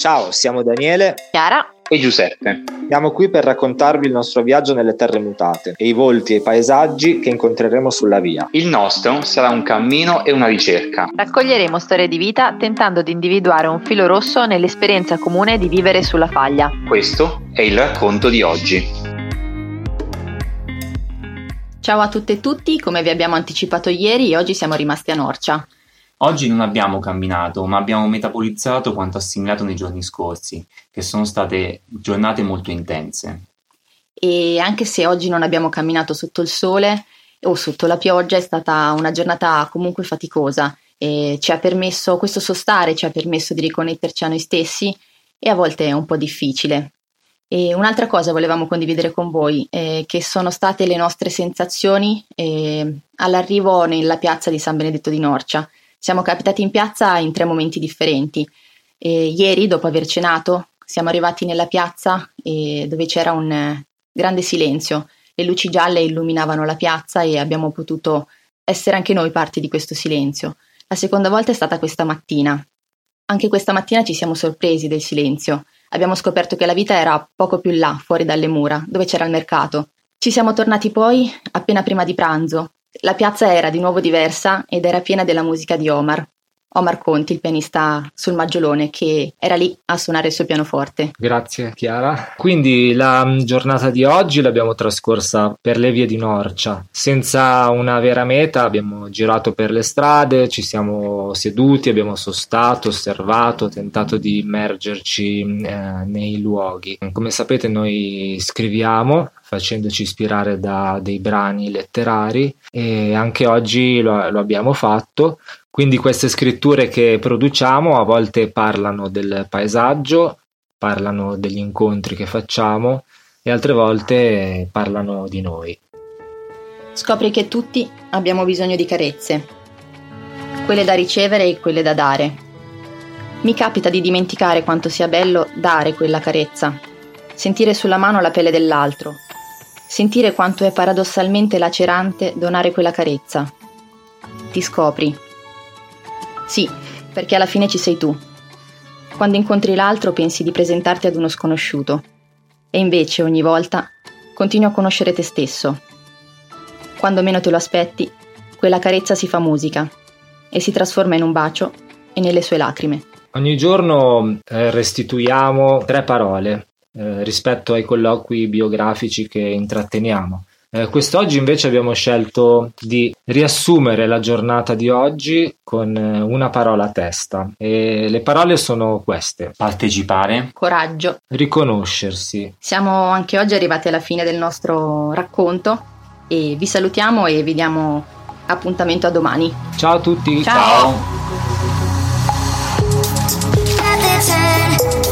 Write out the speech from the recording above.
Ciao, siamo Daniele, Chiara e Giuseppe. Siamo qui per raccontarvi il nostro viaggio nelle terre mutate e i volti e i paesaggi che incontreremo sulla via. Il nostro sarà un cammino e una ricerca. Raccoglieremo storie di vita tentando di individuare un filo rosso nell'esperienza comune di vivere sulla faglia. Questo è il racconto di oggi. Ciao a tutte e tutti, come vi abbiamo anticipato ieri, oggi siamo rimasti a Norcia. Oggi non abbiamo camminato, ma abbiamo metabolizzato quanto assimilato nei giorni scorsi, che sono state giornate molto intense. E anche se oggi non abbiamo camminato sotto il sole o sotto la pioggia, è stata una giornata comunque faticosa e ci ha permesso, questo sostare ci ha permesso di riconnetterci a noi stessi e a volte è un po' difficile. E un'altra cosa volevamo condividere con voi, eh, che sono state le nostre sensazioni eh, all'arrivo nella piazza di San Benedetto di Norcia. Siamo capitati in piazza in tre momenti differenti. E ieri, dopo aver cenato, siamo arrivati nella piazza dove c'era un eh, grande silenzio. Le luci gialle illuminavano la piazza e abbiamo potuto essere anche noi parte di questo silenzio. La seconda volta è stata questa mattina. Anche questa mattina ci siamo sorpresi del silenzio. Abbiamo scoperto che la vita era poco più là, fuori dalle mura, dove c'era il mercato. Ci siamo tornati poi appena prima di pranzo la piazza era di nuovo diversa ed era piena della musica di Omar. Omar Conti, il pianista sul Maggiolone, che era lì a suonare il suo pianoforte. Grazie Chiara. Quindi la mm, giornata di oggi l'abbiamo trascorsa per le vie di Norcia, senza una vera meta, abbiamo girato per le strade, ci siamo seduti, abbiamo sostato, osservato, tentato di immergerci eh, nei luoghi. Come sapete noi scriviamo, facendoci ispirare da dei brani letterari e anche oggi lo, lo abbiamo fatto. Quindi queste scritture che produciamo a volte parlano del paesaggio, parlano degli incontri che facciamo e altre volte parlano di noi. Scopri che tutti abbiamo bisogno di carezze, quelle da ricevere e quelle da dare. Mi capita di dimenticare quanto sia bello dare quella carezza, sentire sulla mano la pelle dell'altro, sentire quanto è paradossalmente lacerante donare quella carezza. Ti scopri. Sì, perché alla fine ci sei tu. Quando incontri l'altro pensi di presentarti ad uno sconosciuto e invece ogni volta continui a conoscere te stesso. Quando meno te lo aspetti, quella carezza si fa musica e si trasforma in un bacio e nelle sue lacrime. Ogni giorno eh, restituiamo tre parole eh, rispetto ai colloqui biografici che intratteniamo. Eh, quest'oggi invece abbiamo scelto di riassumere la giornata di oggi con eh, una parola a testa e le parole sono queste. Partecipare. Coraggio. Riconoscersi. Siamo anche oggi arrivati alla fine del nostro racconto e vi salutiamo e vi diamo appuntamento a domani. Ciao a tutti. Ciao. Ciao.